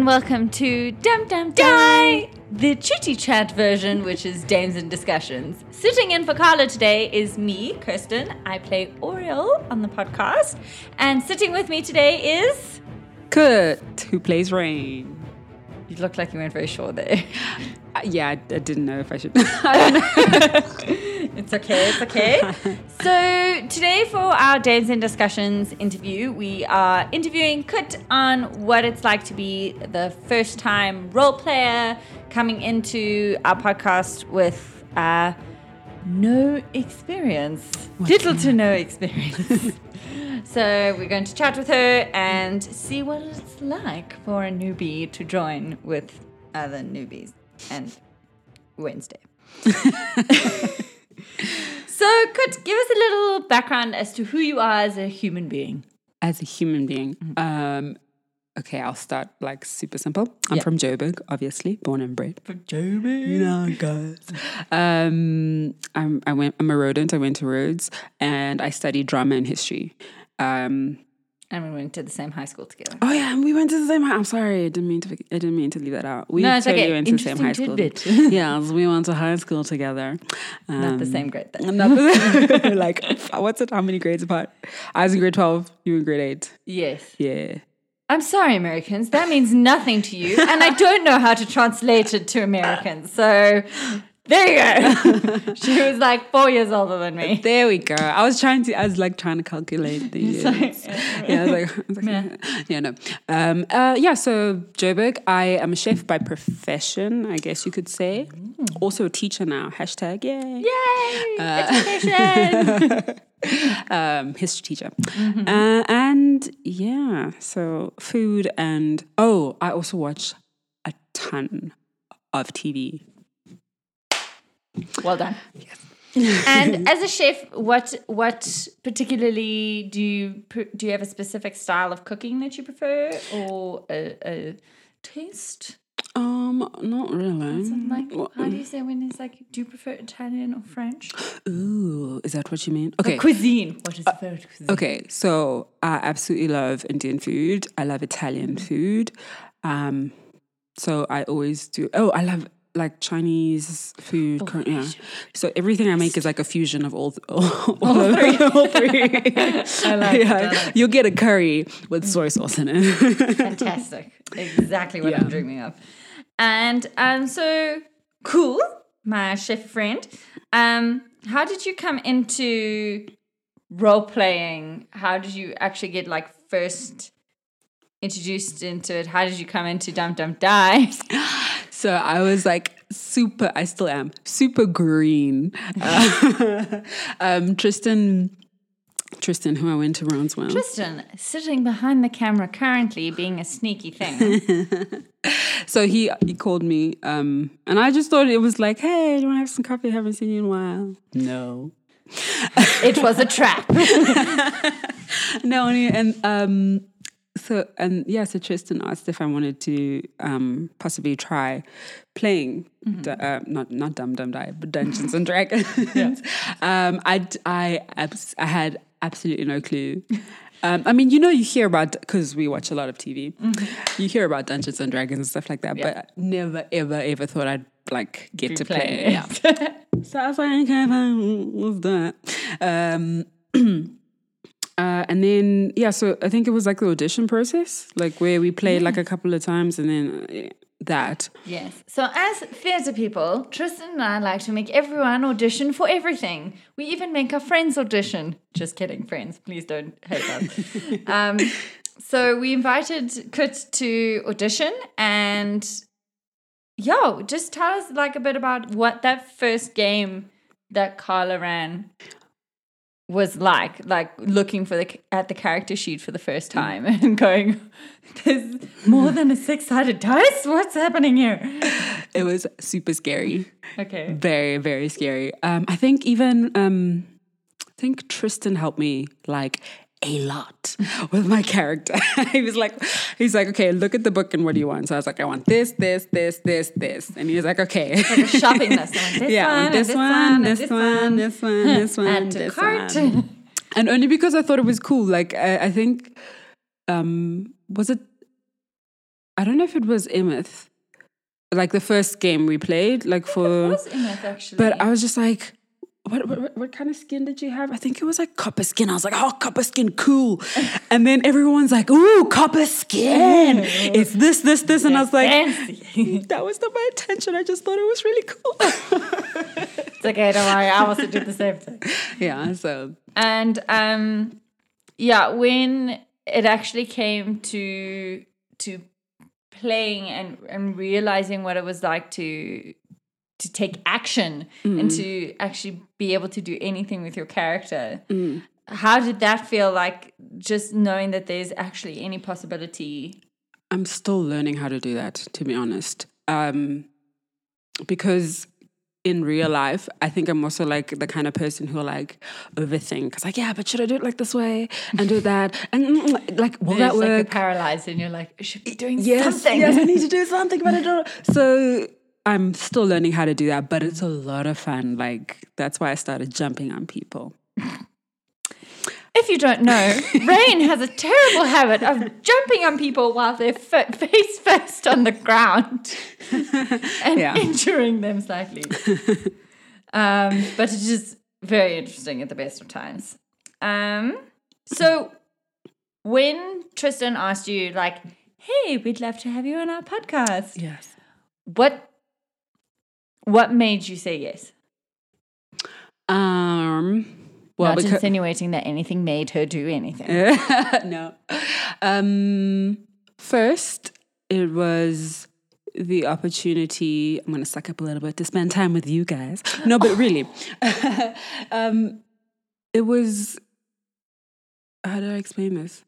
and welcome to Dum Dum Die, the chitty chat version, which is Dames and Discussions. Sitting in for Carla today is me, Kirsten. I play Oriel on the podcast. And sitting with me today is. Kurt, who plays Rain. You look like you weren't very sure there. Uh, yeah, I, I didn't know if I should. It's okay, it's okay. so, today for our Dames and Discussions interview, we are interviewing Kut on what it's like to be the first time role player coming into our podcast with uh, no experience. Little to no experience. so, we're going to chat with her and see what it's like for a newbie to join with other newbies and Wednesday. So, could give us a little background as to who you are as a human being. As a human being, um, okay, I'll start like super simple. I'm Yeah. from Joburg, obviously, born and bred. From Joburg. You know, guys. Um, I'm, I went. I'm a rodent. I went to Rhodes, and I studied drama and history. Um, And we went to the same high school together. oh yeah, and we went to the same. high- I'm sorry, I didn't mean to. I didn't mean to leave that out. We No, it's totally okay. went to the same high school. yeah, we went to high school together. Not the Um, same grade then. Not the- like what's it? How many grades apart? I was in grade twelve. You were in grade eight. Yes. Yeah. I'm sorry, Americans. That means nothing to you. And I don't know how to translate it to Americans. So there you go. she was like four years older than me. There we go. I was trying to. I was like trying to calculate the years. Yeah, I was like, I was like yeah, no. Um, uh, yeah. So Joburg. I am a chef by profession. I guess you could say. Also a teacher now. Hashtag yay. Yay! Uh, Education! um, history teacher. Uh, and yeah, so food and oh, I also watch a ton of TV. Well done. and as a chef, what what particularly do you do you have a specific style of cooking that you prefer, or a, a taste? Um, not really. Like, What- how do you say when it's like, do you prefer Italian or French? Ooh, is that what you mean? Okay. Cuisine. What is the favorite cuisine? Okay, so I absolutely love Indian food. I love Italian food. Um, so I always do. Oh, I love like Chinese food. Kor- yeah. So everything I make is like a fusion of all, all, all, of- three. all three. I like yeah, like you'll get a curry with soy sauce in it. Fantastic. Exactly what I'm dreaming of. And um, so cool, my chef friend. Um, how did you come into role playing? How did you actually get like first introduced into it? How did you come into Dum Dum Die? So I was like super, I still am super green. Uh, um, Tristan, Tristan, who I went to Rhodes with. Tristan, sitting behind the camera currently being a sneaky thing. So he he called me, um, and I just thought it was like, hey, do you want to have some coffee? I haven't seen you in a while. No, it was a trap. no, and, and um, so and yeah, so Tristan asked if I wanted to um possibly try playing, d- uh, not not Dum Dum Die, but Dungeons and Dragons. um, i abs- I had absolutely no clue. Um, I mean, you know, you hear about because we watch a lot of TV. You hear about Dungeons and Dragons and stuff like that, Yeah. but never, ever, ever thought I'd like get to playing play. it. Yeah. so I was like, okay, fine, do it. Um, uh, and then yeah, so I think it was like the audition process, like where we played like a couple of times, and then uh, that. Yes. So, as theatre people, Tristan and I like to make everyone audition for everything. We even make our friends audition. Just kidding, friends. Please don't hate us. um, so, we invited Kut to audition and, yo, just tell us like a bit about what that first game that Carla ran was like like looking for the at the character sheet for the first time and going there's more than a six-sided dice? What's happening here? It was super scary. okay. Very very scary. Um i think even um i think tristan helped me like a lot with my character. He was like he's like okay look at the book and what do you want? So i was like i want this this this this this. And he was like okay. Like a shopping list. This yeah one, and this one and this one this one this one add to this cart. one. and only because i thought it was cool. Like i, I think um was it I don't know if it was Emeth, like the first game we played, like for. was Emeth actually. But I was just like, what, what, what- kind of skin did you have? I think it was like copper skin. I was like, oh, copper skin, cool. And then everyone's like, ooh, copper skin. It's this, this, this. And I was like, that was not my intention. I just thought it was really cool. it's okay, don't worry. I also did the same thing. yeah, so. And um, yeah, when it actually came to to playing and and realizing what it was like to to take action and to actually be able to do anything with your character. How did that feel like just knowing that there's actually any possibility? I'm still learning how to do that, to be honest. Um, because in real life, I think I'm also like the kind of person who like overthink. It's like, yeah, but should I do it like this way and do that? And mm, like, will that There's like you're work? paralyzed and you're like, I should be doing yes, something. yes, I need to do something, but I don't. So I'm still learning how to do that, but it's a lot of fun. Like that's why I started jumping on people. If you don't know, Rain has a terrible habit of jumping on people while they're f- face first on the ground and Yeah. injuring them slightly. um, but it's just very interesting at the best of times. Um, so, when Tristan asked you, like, "Hey, we'd love to have you on our podcast," Yes. what what made you say yes? Um. Well, Not because insinuating that anything made her do anything. no. Um, first, it was the opportunity. I'm going to suck up a little bit to spend time with you guys. No, but really, um, it was. How do I explain this?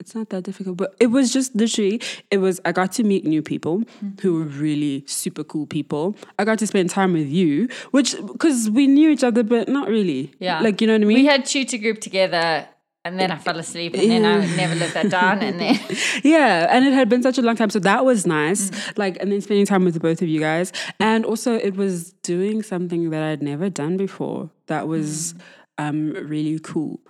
It's not that difficult, but it was just literally. It was. I got to meet new people mm-hmm. who were really super cool people. I got to spend time with you, which because we knew each other, but not really. Yeah. like you know what I mean. We had tutor group together, and then I fell asleep, and then I never lived that down, and then yeah and it had been such a long time so that was nice mm. like and then spending time with the both of you guys and also it was doing something that i'd never done before that was mm. um really cool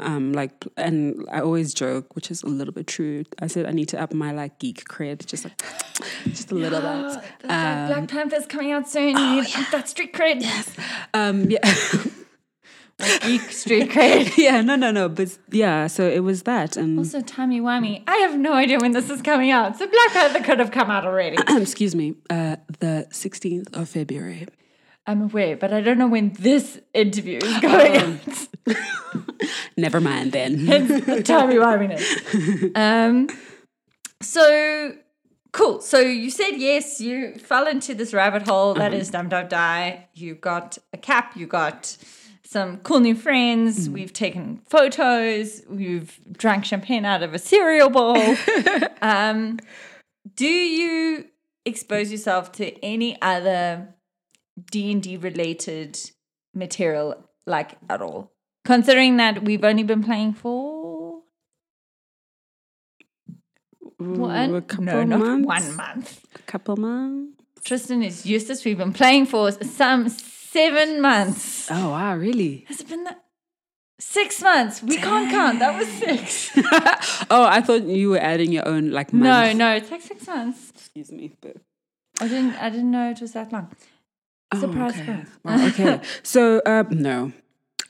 um like and i always joke which is a little bit true i said i need to up my like geek cred just like just a little bit That's like Black Panther's coming out soon. you need that street cred. Yes, um yeah geek street cred. yeah no no no but yeah so it was that and Also, timey wimey. I have no idea when this is coming out, so Black Panther could have come out already. excuse me uh the 16th of february I'm aware, but I don't know when this interview is going out. never mind then the timey wiminess. Um, so cool. So you said yes. You fell into this rabbit hole that is Dum Dum Die. You got a cap. You got some cool new friends. We've taken photos. We've drank champagne out of a cereal bowl. um, do you expose yourself to any other D and D related material like at all? Considering that we've only been playing for one, a couple no, not months. one month. A couple months. Tristan is Eustace. We've been playing for some seven months. Oh wow, really? Has it been that? Six months. We can't count. That was six. oh, I thought you were adding your own like months. no, no, it's like six months. Excuse me, but I didn't. I didn't know it was that long. Surprise, Oh, okay. surprise. Wow, okay. so uh, no,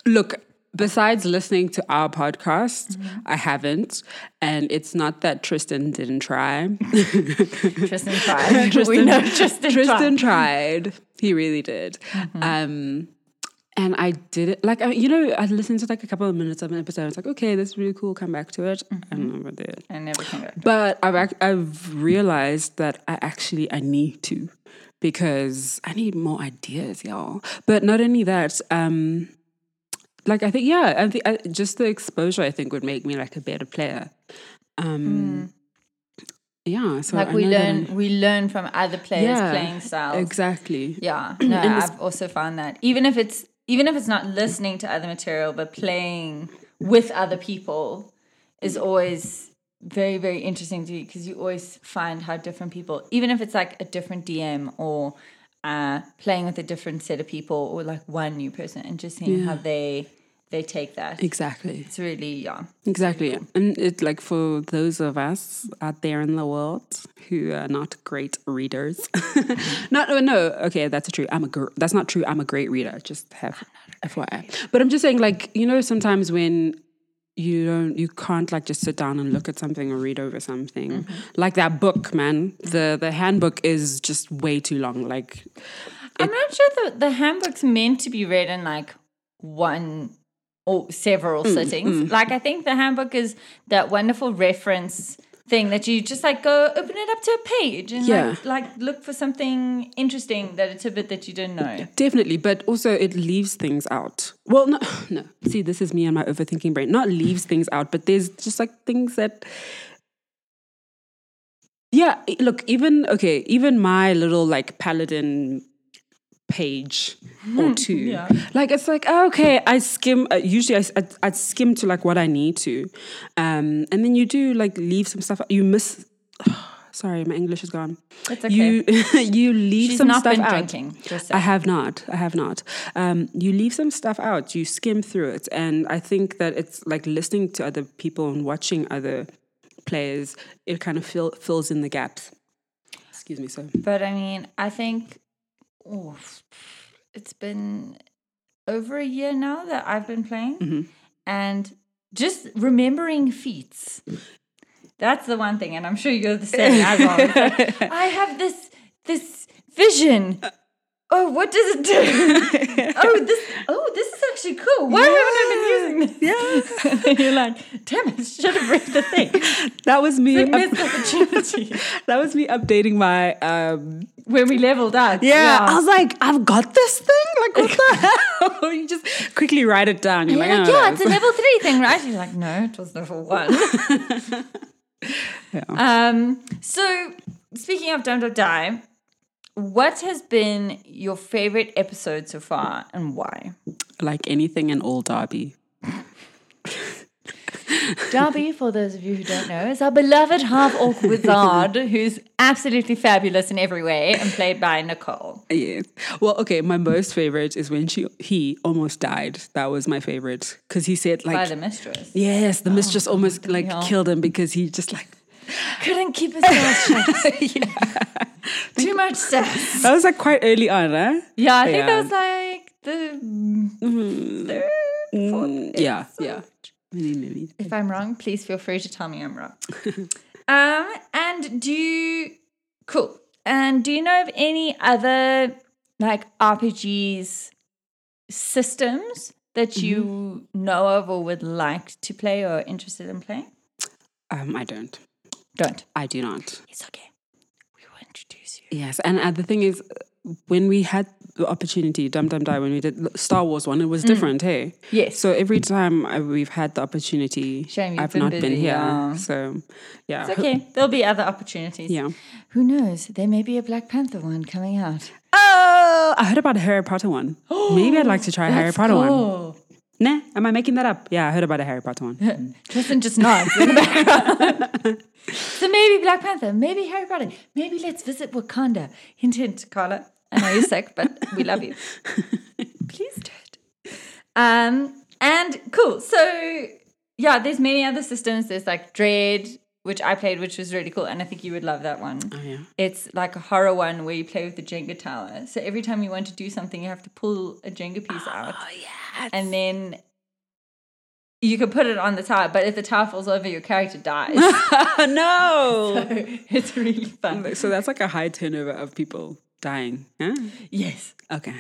look. Besides listening to our podcast, Mm-hmm. I haven't, and it's not that Tristan didn't try. Tristan tried. we know Tristan, Tristan tried. tried. He really did. Mm-hmm. Um, and I did it like I- you know I listened to like a couple of minutes of an episode. I was like, okay, that's really cool. Come back to it. Mm-hmm. I never did. I never came back. But I've I've realized that I actually I need to because I need more ideas, y'all. But not only that, um, like I think yeah, I think I, just the exposure I think would make me like a better player. Um, Yeah, so Mm. Like I we learn, we learn from other players' Yeah, playing styles. exactly. Yeah, no, And I've also found that even if it's even if it's not listening to other material, but playing with other people is always very very interesting to you because you always find how different people, even if it's like a different DM or uh, playing with a different set of people or like one new person, and just seeing how they they take that. Exactly. It's really yeah. Exactly. And it like for those of us out there in the world who are not great readers. not no, okay, that's true. I'm a gr- that's not true. I'm a great reader. Just have FYI. But I'm just saying like, you know, sometimes when you don't you can't like just sit down and look at something or read over something. Like that book, man. The the handbook is just way too long. Like I'm not sure that the handbook's meant to be read in like one or several Mm, sittings. Like I think the handbook is that wonderful reference thing that you just like go open it up to a page and Yeah. like, like look for something interesting that it's a tidbit that you didn't know. Definitely, but also it leaves things out. Well, no, no. See, this is me and my overthinking brain. Not leaves things out, but there's just like things that. Yeah, look, even okay, even my little like paladin page or two, Yeah. like it's like oh, okay, I skim. Uh, usually, I, I I'd skim to like what I need to, um, and then you do like leave some stuff. You miss. Sorry, my English is gone. It's okay. You you leave She's some not stuff been out. drinking. I have not. I have not. Um, you leave some stuff out. You skim through it, and I think that it's like listening to other people and watching other players. It kind of fill, fills in the gaps. Excuse me. So But I mean, I think oh, it's been over a year now that I've been playing, Mm-hmm. and just remembering feats. That's the one thing, and I'm sure you're the same as well. Like, I have this this vision. Oh, what does it do? oh, this oh, this is actually cool. Why haven't I been using this? Yeah. You're like, damn it, should have read the thing. that was me. Missed opportunity. that was me updating my. Um, when we leveled up. yeah, I was like, I've got this thing. Like, what the hell? you just quickly write it down. You're You're like, oh, yeah, it's a level three thing, right? You're like, no, it was level one. yeah. Um, so speaking of Don't Die, what has been your favorite episode so far and why? Like anything in all Derby. Darby, for those of you who don't know, is our beloved half orc wizard who's absolutely fabulous in every way and played by Nicole. Yes. Well, okay. My most favorite is when she he almost died. That was my favorite because he said like By the mistress. yes, the mistress oh, almost like hell. killed him because he just like Couldn't keep his mouth shut. Too much sass. that was like quite early on, huh? Yeah, I think Yeah. that was like the third, fourth. Mm, yeah, yeah. If I'm wrong, please feel free to tell me I'm wrong. um, and do you cool? And do you know of any other like RPGs systems that you know of or would like to play or are interested in playing? Um, I don't. Don't. I do not. It's okay. We will introduce you. Yes, and uh, the thing is, when we had the opportunity, Dum Dum Die, when we did Star Wars one, it was mm. different, hey. Yes. So every time I, we've had the opportunity, Shame I've been not been here. yeah. So yeah, It's okay. There'll be other opportunities. yeah. Who knows? There may be a Black Panther one coming out. Oh, I heard about a Harry Potter one. Maybe I'd like to try a Harry Potter one. Nah, am I making that up? Yeah, I heard about a Harry Potter one. Tristan just nods in the background. so maybe Black Panther, maybe Harry Potter, maybe let's visit Wakanda. Hint, hint, Carla. I know you're sick, but we love you. Please do it. Um, and cool. So yeah, there's many other systems. There's like Dread, which I played, which was really cool, and I think you would love that one. Oh yeah. It's like a horror one where you play with the Jenga tower. So every time you want to do something, you have to pull a Jenga piece out Oh yeah. and then you can put it on the tower, but if the tower falls over, your character dies. no. it's really fun. so that's like a high turnover of people dying. Huh? Yes, Okay.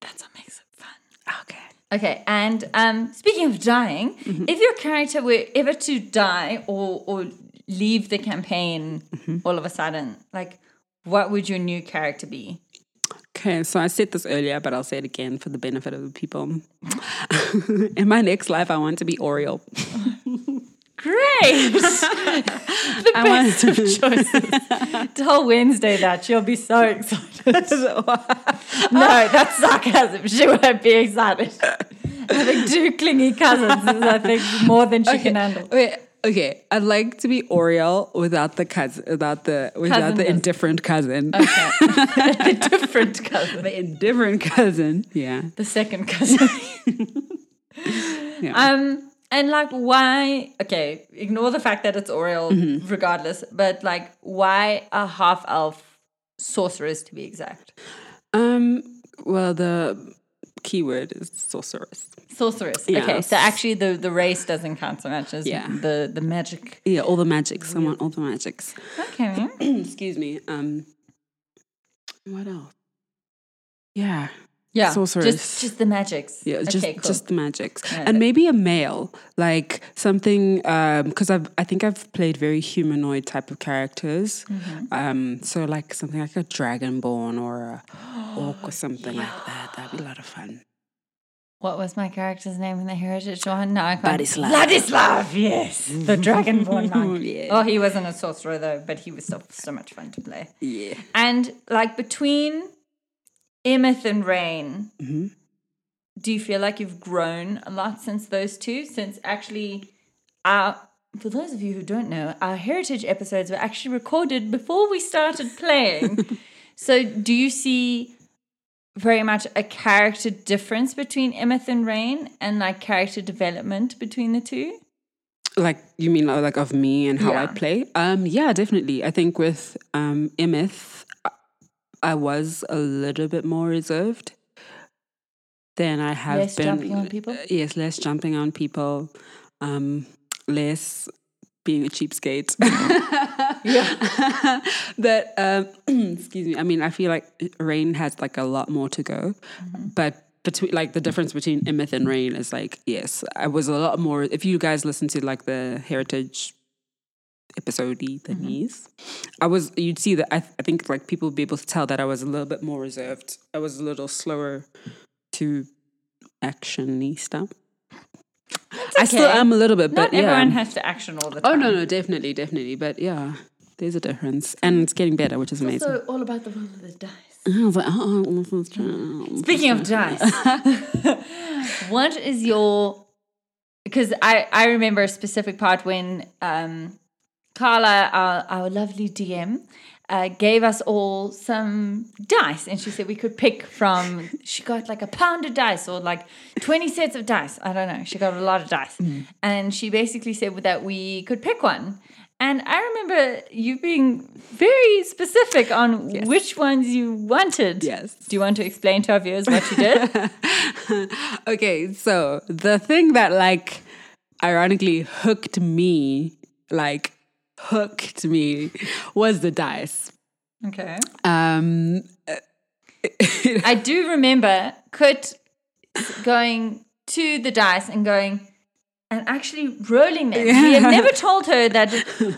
that's what makes it fun. Okay. Okay, and um, speaking of dying, if your character were ever to die or or leave the campaign all of a sudden, like what would your new character be? Okay, so I said this earlier, but I'll say it again for the benefit of the people. In my next life, I want to be Oriel. Great! the I want- best of choices. Tell Wednesday that she'll be so excited. no, that's sarcasm. She won't be excited. Having two clingy cousins is, I think, more than she can handle. Wait, okay, I'd like to be Oriel without the cousin, without the without Cousin the indifferent cousin. Okay. the different cousin. the indifferent cousin. Yeah. The second cousin. Yeah. Um, and like, why? Okay, ignore the fact that it's Oriel, Mm-hmm. regardless. But like, why a half elf sorceress to be exact? Um. Well, the keyword is sorceress. Sorceress. Okay, so actually, the the race doesn't count so much as Yeah. the the magic. Yeah, all the magics. I want all the magics. Okay. Excuse me. Um. What else? Yeah. Yeah. Sorceress. Just just the magics. Yeah, just okay, cool. just the magics, Yeah, and maybe a male, like something, because I've I think I've played very humanoid type of characters, Mm-hmm. um, so like something like a dragonborn or a orc or something like that. That'd be a lot of fun. What was my character's name in the Heritage one? No, I can't. Vladislav. Vladislav, yes. The Dragonborn monk. Yeah. Oh, he wasn't a sorcerer though, but he was still so much fun to play. Yeah. And like between Emeth and Rain, Mm-hmm. do you feel like you've grown a lot since those two? Since actually, our for those of you who don't know, our heritage episodes were actually recorded before we started playing. so, do you see very much a character difference between Emeth and Rain, and like character development between the two? Like you mean like of me and how I play? Um, yeah, definitely. I think with um Emeth, I- was a little bit more reserved than I have Less been. jumping on people? Uh, Yes, less jumping on people. Um, less being a cheapskate. yeah. but um, excuse me. I mean, I feel like Rain has like a lot more to go, but between like the difference between Emeth and Rain is like yes, I was a lot more. If you guys listen to like the Heritage episode thingies, I was you'd see that I, th- I think like people would be able to tell that I was a little bit more reserved. I was a little slower to actiony stuff. I still am a little bit, Not but yeah. everyone has to action all the time. Oh no, no, definitely, definitely. But yeah, there's a difference, and it's getting better, which is amazing. So all about the roll of the dice. I was like, oh, this is true. Speaking of dice, what is your? Because I I remember a specific part when um, Carla, our our lovely DM, uh, gave us all some dice, and she said we could pick from. She got like a pound of dice or like twenty sets of dice. I don't know. She got a lot of dice, and she basically said that we could pick one. And I remember you being very specific on which ones you wanted. Yes. Do you want to explain to our viewers what you did? okay, so the thing that like ironically hooked me, like hooked me, was the dice. okay. Um, I do remember Kurt going to the dice and going and actually rolling them. We had never told her that.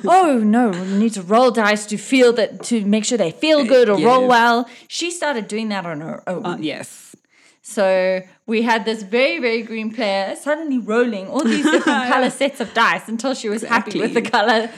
Oh no, we need to roll dice to feel that to make sure they feel good or roll well. She started doing that on her own. uh, yes. So we had this very, very green player suddenly rolling all these different color sets of dice until she was happy with the color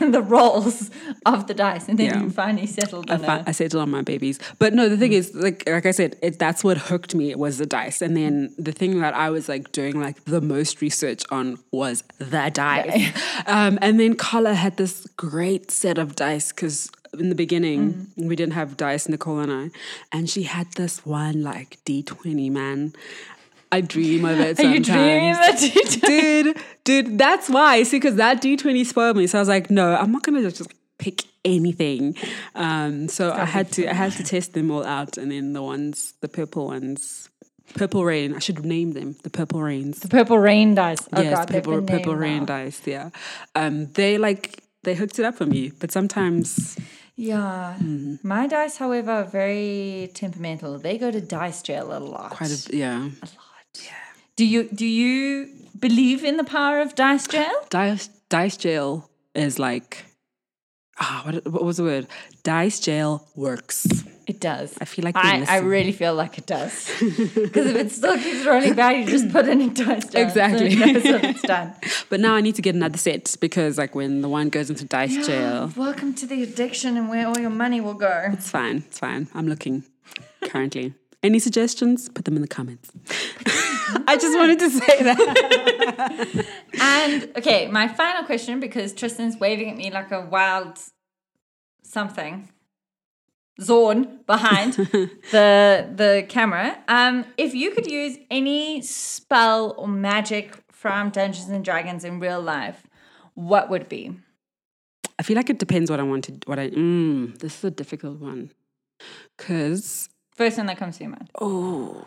and the rolls of the dice. And then Yeah. you finally settled I, on fi- it. I settled on my babies. But no, the thing is, like like I said, it, that's what hooked me was the dice. And then the thing that I was like doing like the most research on was the dice. um, and then Carla had this great set of dice because in the beginning we didn't have dice, Nicole and I, and she had this one like D twenty man. I dream of it Are you sometimes. dreaming you dude, dude, that's why. See, because that D20 spoiled me. So I was like, no, I'm not gonna just pick anything. Um, so I had to I had to test them all out and then the ones, the purple ones. Purple rain. I should name them the purple rains. The purple rain dice. Oh yes, god, purple purple rain now. dice. Yeah. Um, they like they hooked it up for me. But sometimes Yeah. Mm-hmm. My dice, however, are very temperamental. They go to dice jail a lot. quite a yeah. a lot. yeah. do you do you believe in the power of dice jail? Dice dice jail is like ah, what, what was the word? Dice jail works. It does. I feel like I, I really feel like it does. Because if it still keeps rolling back, you just put it in dice jail. Exactly. So it it's done. But now I need to get another set because, like, when the one goes into dice jail, Welcome to the addiction and where all your money will go. it's fine. It's fine. I'm looking currently. Any suggestions? Put them in the comments. I just wanted to say that. And okay, my final question because Tristan's waving at me like a wild something. Zorn behind the the camera. Um, if you could use any spell or magic from Dungeons and Dragons in real life, what would be? I feel like it depends what I want to. What I. Mm, this is a difficult one. Cause First thing that comes to your mind. oh.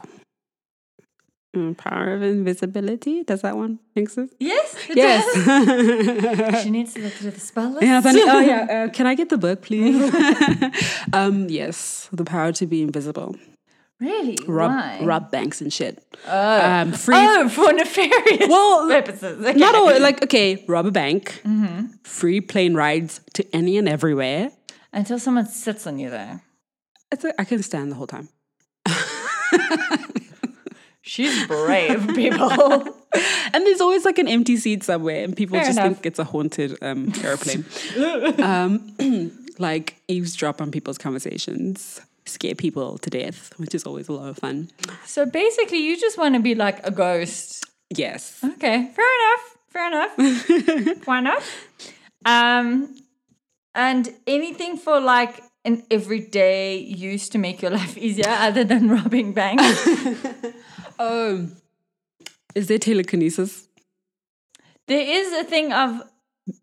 Mm, power of invisibility. Does that one exist? Yes, it Yes. does. She needs to look through the spell list. Yeah, then, oh yeah. Uh, can I get the book, please? um, yes, the power to be invisible. Really? Rob, Why? rob banks and shit. um, free. Oh, for nefarious Well, purposes. Okay. Not all like okay, rob a bank, free plane rides to any and everywhere. Until someone sits on you there. It's a, I can stand the whole time. She's brave, people. And there's always like an empty seat somewhere, and people Fair just enough. think it's a haunted um, airplane. um, like eavesdrop on people's conversations, scare people to death, which is always a lot of fun. so basically, you just want to be like a ghost. Yes. Okay, fair enough. Fair enough. Why not? Um, and anything for like an everyday use to make your life easier, other than robbing banks. Um, is there telekinesis? there is a thing of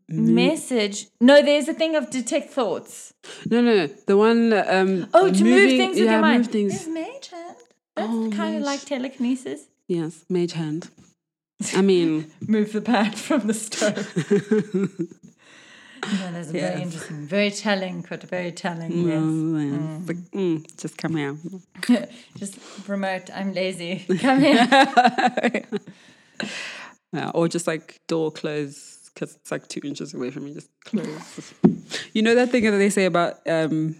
message. No, there's a thing of detect thoughts. No, no, the one. Um, Oh, to move things with yeah, your mind. Move things. There's mage hand. That's Oh, kind of like telekinesis. Yes, mage hand. I mean, Move the pan from the stove. No, that's very interesting. Very telling, but very telling. Yes. mm, it's like, mm, just come here. Just remote. I'm lazy. Come here. Yeah, or just like door close because it's like two inches away from me. Just close. you know that thing that they say about um,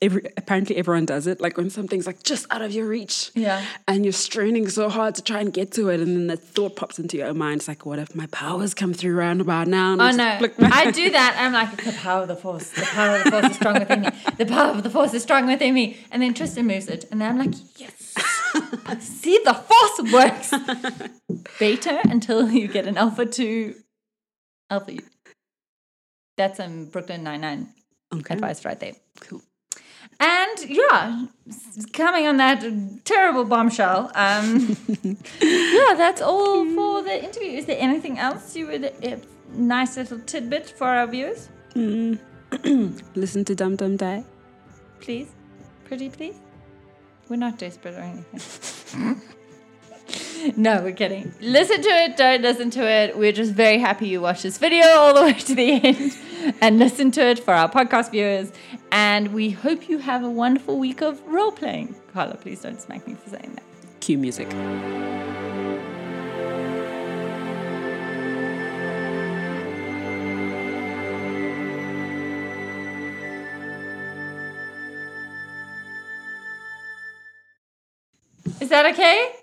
every apparently everyone does it. Like when something's like just out of your reach, Yeah. and you're straining so hard to try and get to it, and then the thought pops into your mind. It's like, what if my powers come through roundabout now? And Oh I no! I do that. I'm like, it's the power of the force. The power of the force is strong within me. The power of the force is strong within me. And then Tristan moves it, and then I'm like, yes. See, the force works. Beta until you get an alpha to alpha. That's um Brooklyn Nine Nine Okay. advice right there. Cool. And yeah, coming on that terrible bombshell. Um, yeah, that's all for the interview. Is there anything else you would, a nice little tidbit for our viewers? Listen to Dum Dum Die. Please, pretty please. We're not desperate or anything. no, we're kidding. Listen to it, don't listen to it. We're just very happy you watched this video all the way to the end and listen to it for our podcast viewers. And we hope you have a wonderful week of role playing. Carla, please don't smack me for saying that. Cue music. Is that okay?